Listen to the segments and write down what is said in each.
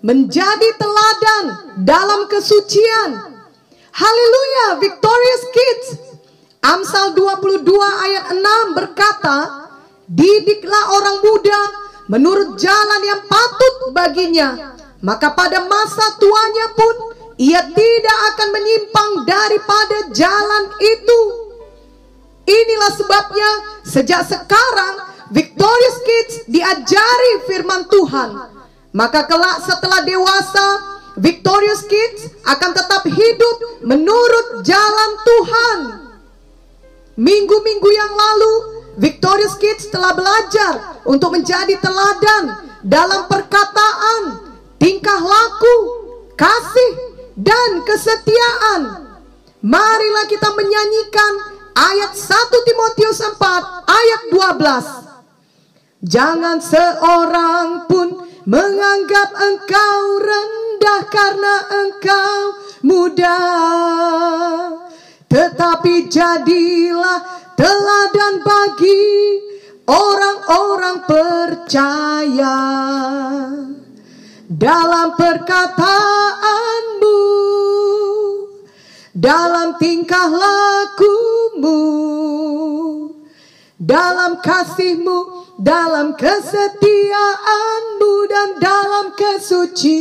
menjadi teladan dalam kesucian. Haleluya, victorious kids. Amsal 22 ayat 6 berkata, Didiklah orang muda menurut jalan yang patut baginya, maka pada masa tuanya pun ia tidak akan menyimpang daripada jalan itu. Inilah sebabnya sejak sekarang Victorious Kids diajari firman Tuhan. Maka kelak setelah dewasa, Victorious Kids akan tetap hidup menurut jalan Tuhan. Minggu-minggu yang lalu, Victorious Kids telah belajar untuk menjadi teladan dalam perkataan, tingkah laku, kasih, dan kesetiaan. Marilah kita menyanyikan ayat 1 Timotius 4 ayat 12. Jangan seorang pun menganggap engkau rendah karena engkau muda. Tetapi jadilah teladan bagi orang-orang percaya dalam perkataanmu, dalam tingkah lakumu, dalam kasihmu, dalam kesetiaanmu, dan dalam kesucianmu.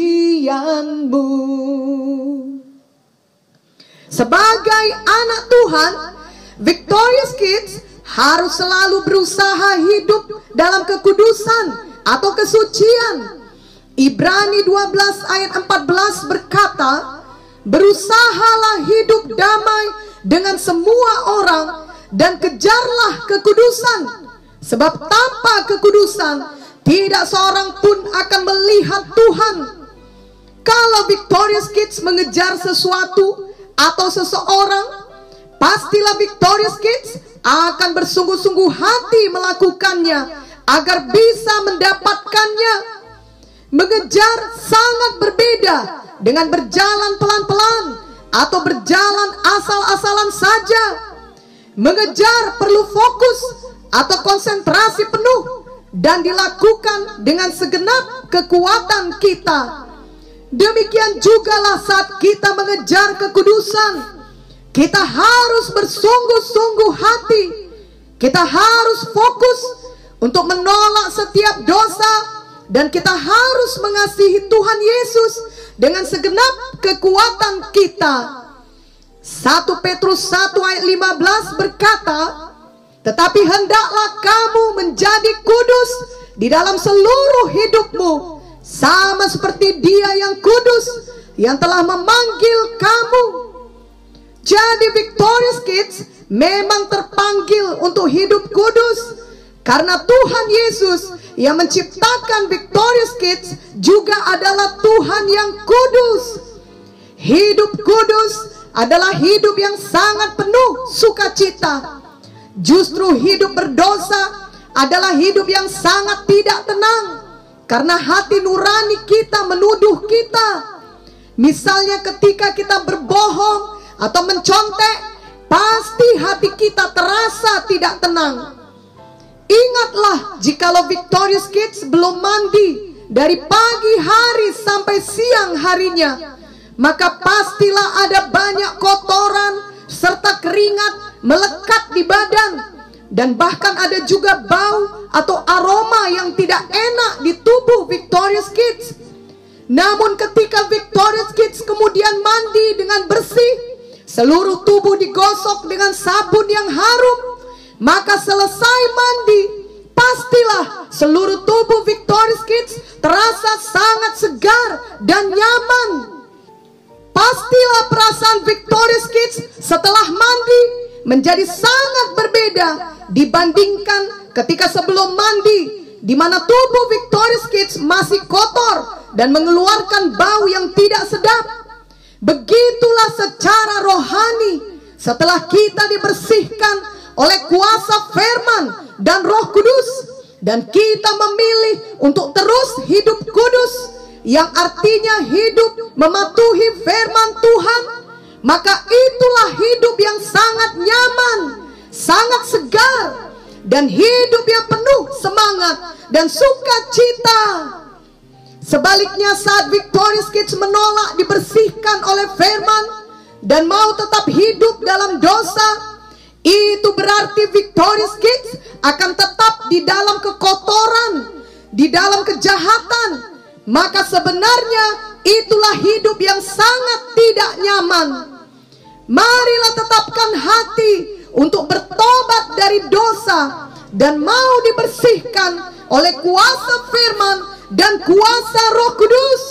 Sebagai anak Tuhan, Victorious Kids harus selalu berusaha hidup dalam kekudusan atau kesucian. Ibrani 12 ayat 14 berkata, Berusahalah hidup damai dengan semua orang dan kejarlah kekudusan. Sebab tanpa kekudusan tidak seorang pun akan melihat Tuhan. Kalau Victorious Kids mengejar sesuatu atau seseorang, pastilah Victorious Kids akan bersungguh-sungguh hati melakukannya agar bisa mendapatkannya. Mengejar sangat berbeda dengan berjalan pelan-pelan atau berjalan asal-asalan saja. Mengejar perlu fokus atau konsentrasi penuh dan dilakukan dengan segenap kekuatan kita. Demikian jugalah saat kita mengejar kekudusan. Kita harus bersungguh-sungguh hati. Kita harus fokus untuk menolak setiap dosa dan kita harus mengasihi Tuhan Yesus dengan segenap kekuatan kita. 1 Petrus 1 ayat 15 berkata, Tetapi hendaklah kamu menjadi kudus di dalam seluruh hidupmu, sama seperti dia yang kudus yang telah memanggil kamu. Jadi Victorious Kids memang terpanggil untuk hidup kudus karena Tuhan Yesus yang menciptakan Victorious Kids juga adalah Tuhan yang kudus. Hidup kudus adalah hidup yang sangat penuh sukacita. Justru hidup berdosa adalah hidup yang sangat tidak tenang karena hati nurani kita menuduh kita. Misalnya ketika kita berbohong atau mencontek, pasti hati kita terasa tidak tenang. Ingatlah jikalau Victorious Kids belum mandi dari pagi hari sampai siang harinya, maka pastilah ada banyak kotoran serta keringat melekat di badan dan bahkan ada juga bau atau aroma yang tidak enak di tubuh Victorious Kids. Namun ketika Victorious Kids kemudian mandi dengan bersih, seluruh tubuh digosok dengan sabun yang harum, maka selesai mandi, pastilah seluruh tubuh Victorious Kids terasa sangat segar dan nyaman. Pastilah perasaan Victorious Kids setelah mandi menjadi sangat berbeda dibandingkan ketika sebelum mandi di mana tubuh Victorious Kids masih kotor dan mengeluarkan bau yang tidak sedap. Begitulah secara rohani setelah kita dibersihkan oleh kuasa firman dan roh kudus dan kita memilih untuk terus hidup kudus yang artinya hidup mematuhi firman Tuhan maka itulah hidup yang sangat nyaman sangat segar dan hidup yang penuh semangat dan sukacita Sebaliknya saat Victorious Kids menolak dibersihkan oleh firman dan mau tetap hidup dalam dosa, itu berarti Victorious Kids akan tetap di dalam kekotoran, di dalam kejahatan. Maka sebenarnya itulah hidup yang sangat tidak nyaman. Marilah tetapkan hati untuk bertobat dari dosa dan mau dibersihkan oleh kuasa firman dan kuasa Roh Kudus.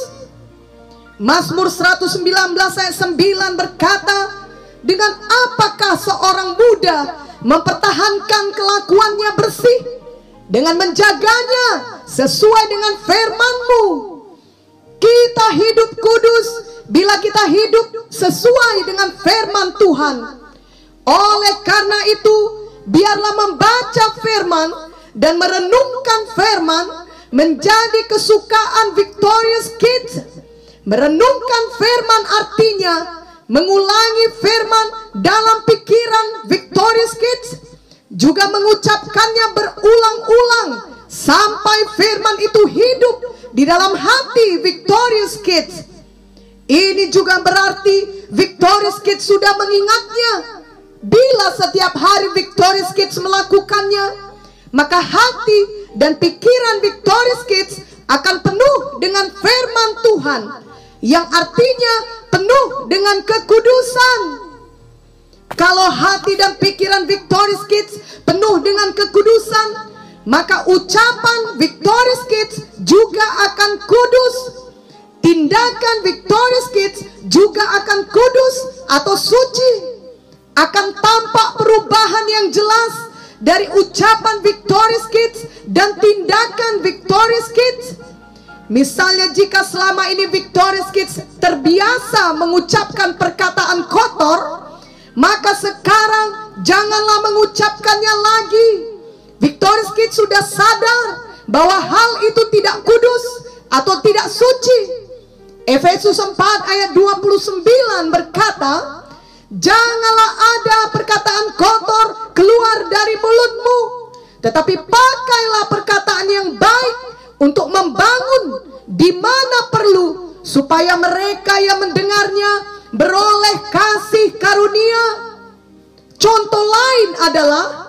Mazmur 119 ayat 9 berkata, dengan apakah seorang muda mempertahankan kelakuannya bersih dengan menjaganya sesuai dengan firman-Mu. Kita hidup kudus bila kita hidup sesuai dengan firman Tuhan. Oleh karena itu, biarlah membaca firman dan merenungkan firman menjadi kesukaan Victorious Kids. Merenungkan firman artinya mengulangi firman dalam pikiran Victorious Kids juga mengucapkannya berulang-ulang sampai firman itu hidup di dalam hati Victorious Kids. Ini juga berarti Victorious Kids sudah mengingatnya Bila setiap hari Victorious Kids melakukannya, maka hati dan pikiran Victorious Kids akan penuh dengan firman Tuhan yang artinya penuh dengan kekudusan. Kalau hati dan pikiran Victorious Kids penuh dengan kekudusan, maka ucapan Victorious Kids juga akan kudus. Tindakan Victorious Kids juga akan kudus atau suci akan tampak perubahan yang jelas dari ucapan Victorious Kids dan tindakan Victorious Kids. Misalnya jika selama ini Victorious Kids terbiasa mengucapkan perkataan kotor, maka sekarang janganlah mengucapkannya lagi. Victorious Kids sudah sadar bahwa hal itu tidak kudus atau tidak suci. Efesus 4 ayat 29 berkata, Janganlah ada perkataan kotor keluar dari mulutmu, tetapi pakailah perkataan yang baik untuk membangun di mana perlu, supaya mereka yang mendengarnya beroleh kasih karunia. Contoh lain adalah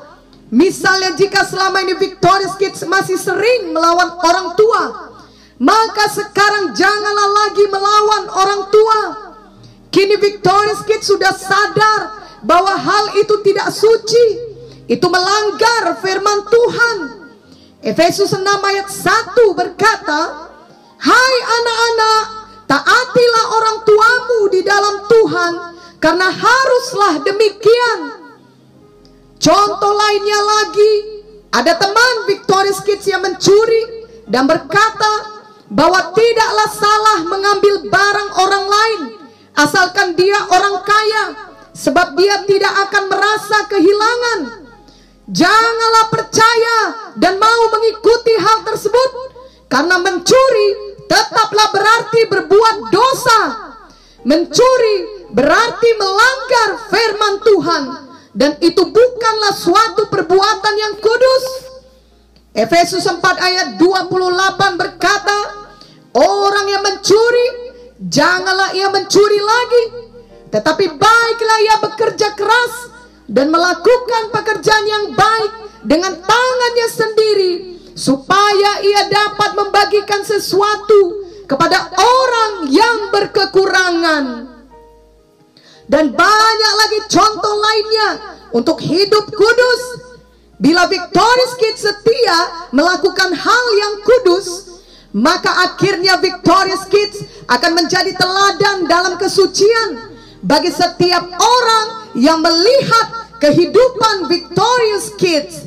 Misalnya jika selama ini Victorious Kids masih sering melawan orang tua Maka sekarang janganlah lagi melawan orang tua Kini Victorious Kids sudah sadar bahwa hal itu tidak suci. Itu melanggar firman Tuhan. Efesus 6 ayat 1 berkata, Hai anak-anak, taatilah orang tuamu di dalam Tuhan, karena haruslah demikian. Contoh lainnya lagi, ada teman Victorious Kids yang mencuri dan berkata bahwa tidaklah salah mengambil barang orang lain asalkan dia orang kaya sebab dia tidak akan merasa kehilangan. Janganlah percaya dan mau mengikuti hal tersebut. Karena mencuri tetaplah berarti berbuat dosa. Mencuri berarti melanggar firman Tuhan dan itu bukanlah suatu perbuatan yang kudus Efesus 4 ayat 28 berkata orang yang mencuri Janganlah ia mencuri lagi, tetapi baiklah ia bekerja keras dan melakukan pekerjaan yang baik dengan tangannya sendiri, supaya ia dapat membagikan sesuatu kepada orang yang berkekurangan. Dan banyak lagi contoh lainnya untuk hidup kudus. Bila Victorious Kids setia melakukan hal yang kudus, maka akhirnya Victorious Kids akan menjadi teladan dalam kesucian bagi setiap orang yang melihat kehidupan Victorious Kids.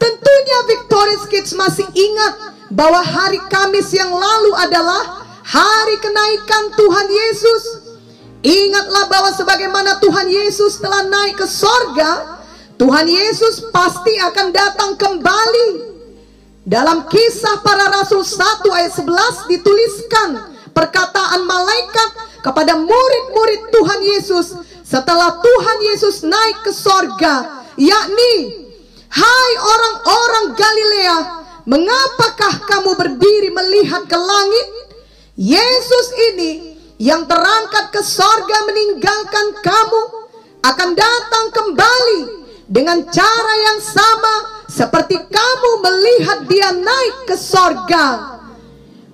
Tentunya Victorious Kids masih ingat bahwa hari Kamis yang lalu adalah hari kenaikan Tuhan Yesus. Ingatlah bahwa sebagaimana Tuhan Yesus telah naik ke sorga, Tuhan Yesus pasti akan datang kembali dalam kisah para rasul 1 ayat 11 dituliskan perkataan malaikat kepada murid-murid Tuhan Yesus setelah Tuhan Yesus naik ke sorga yakni Hai orang-orang Galilea mengapakah kamu berdiri melihat ke langit? Yesus ini yang terangkat ke sorga meninggalkan kamu akan datang kembali dengan cara yang sama seperti kamu melihat dia naik ke sorga.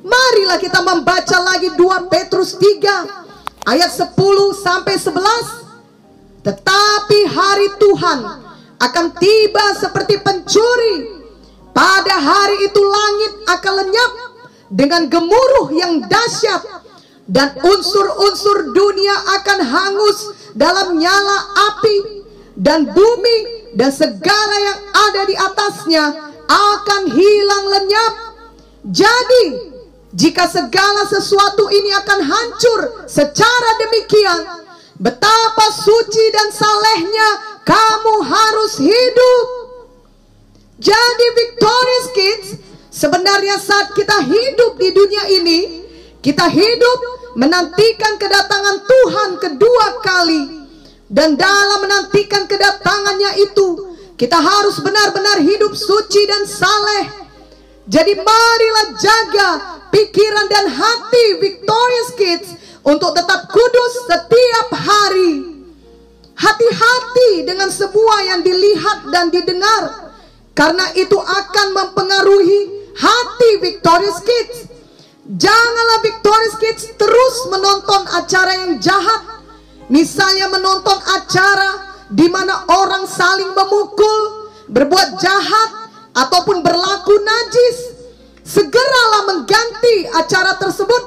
Marilah kita membaca lagi 2 Petrus 3 ayat 10 sampai 11. Tetapi hari Tuhan akan tiba seperti pencuri. Pada hari itu langit akan lenyap dengan gemuruh yang dahsyat dan unsur-unsur dunia akan hangus dalam nyala api dan bumi dan segala yang ada di atasnya akan hilang lenyap. Jadi, jika segala sesuatu ini akan hancur secara demikian, betapa suci dan salehnya kamu harus hidup. Jadi Victorious Kids, sebenarnya saat kita hidup di dunia ini, kita hidup menantikan kedatangan Tuhan kedua kali. Dan dalam menantikan kedatangannya itu, kita harus benar-benar hidup suci dan saleh. Jadi marilah jaga pikiran dan hati Victorious Kids untuk tetap kudus setiap hari. Hati-hati dengan semua yang dilihat dan didengar. Karena itu akan mempengaruhi hati Victorious Kids. Janganlah Victorious Kids terus menonton acara yang jahat Misalnya menonton acara di mana orang saling memukul, berbuat jahat, ataupun berlaku najis. Segeralah mengganti acara tersebut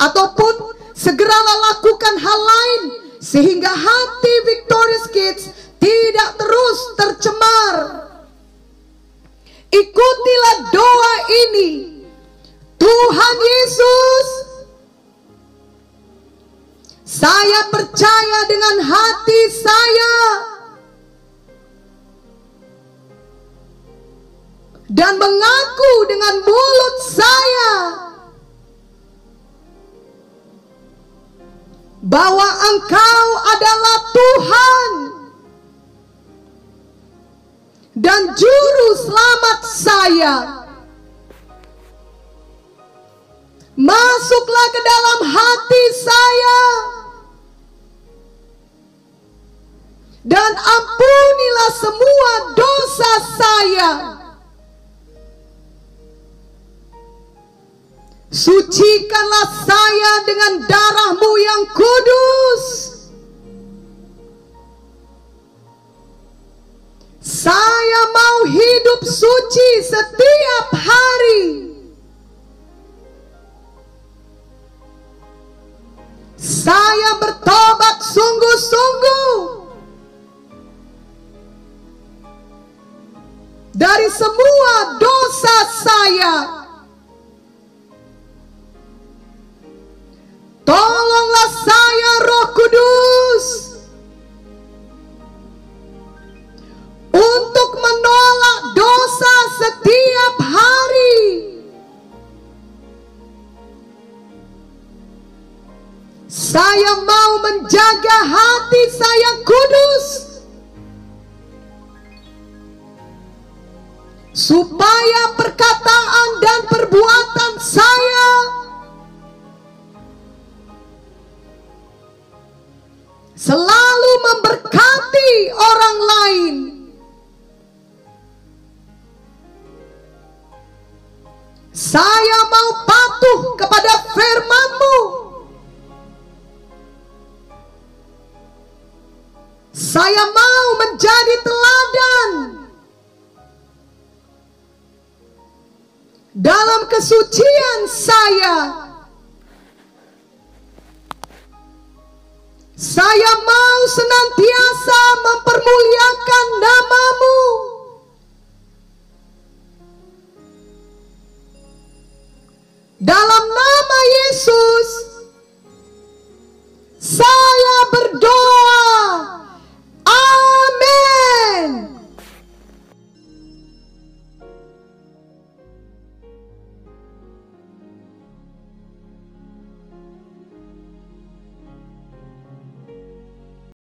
ataupun segeralah lakukan hal lain sehingga hati Victorious Kids tidak terus tercemar. Ikutilah doa ini. Tuhan Yesus saya percaya dengan hati saya dan mengaku dengan mulut saya bahwa Engkau adalah Tuhan dan juru selamat saya. Masuklah ke dalam hati saya. dan ampunilah semua dosa saya. Sucikanlah saya dengan darahmu yang kudus. Saya mau hidup suci setiap hari. Sungguh-sungguh. dari semua dosa saya. Menjaga hati saya kudus. supaya perkataan dan perbuatan saya selalu memberkati orang lain. Saya mau patuh kepada firman-Mu. Saya mau menjadi teladan dalam kesucian saya. Saya mau senantiasa mempermuliakan namamu.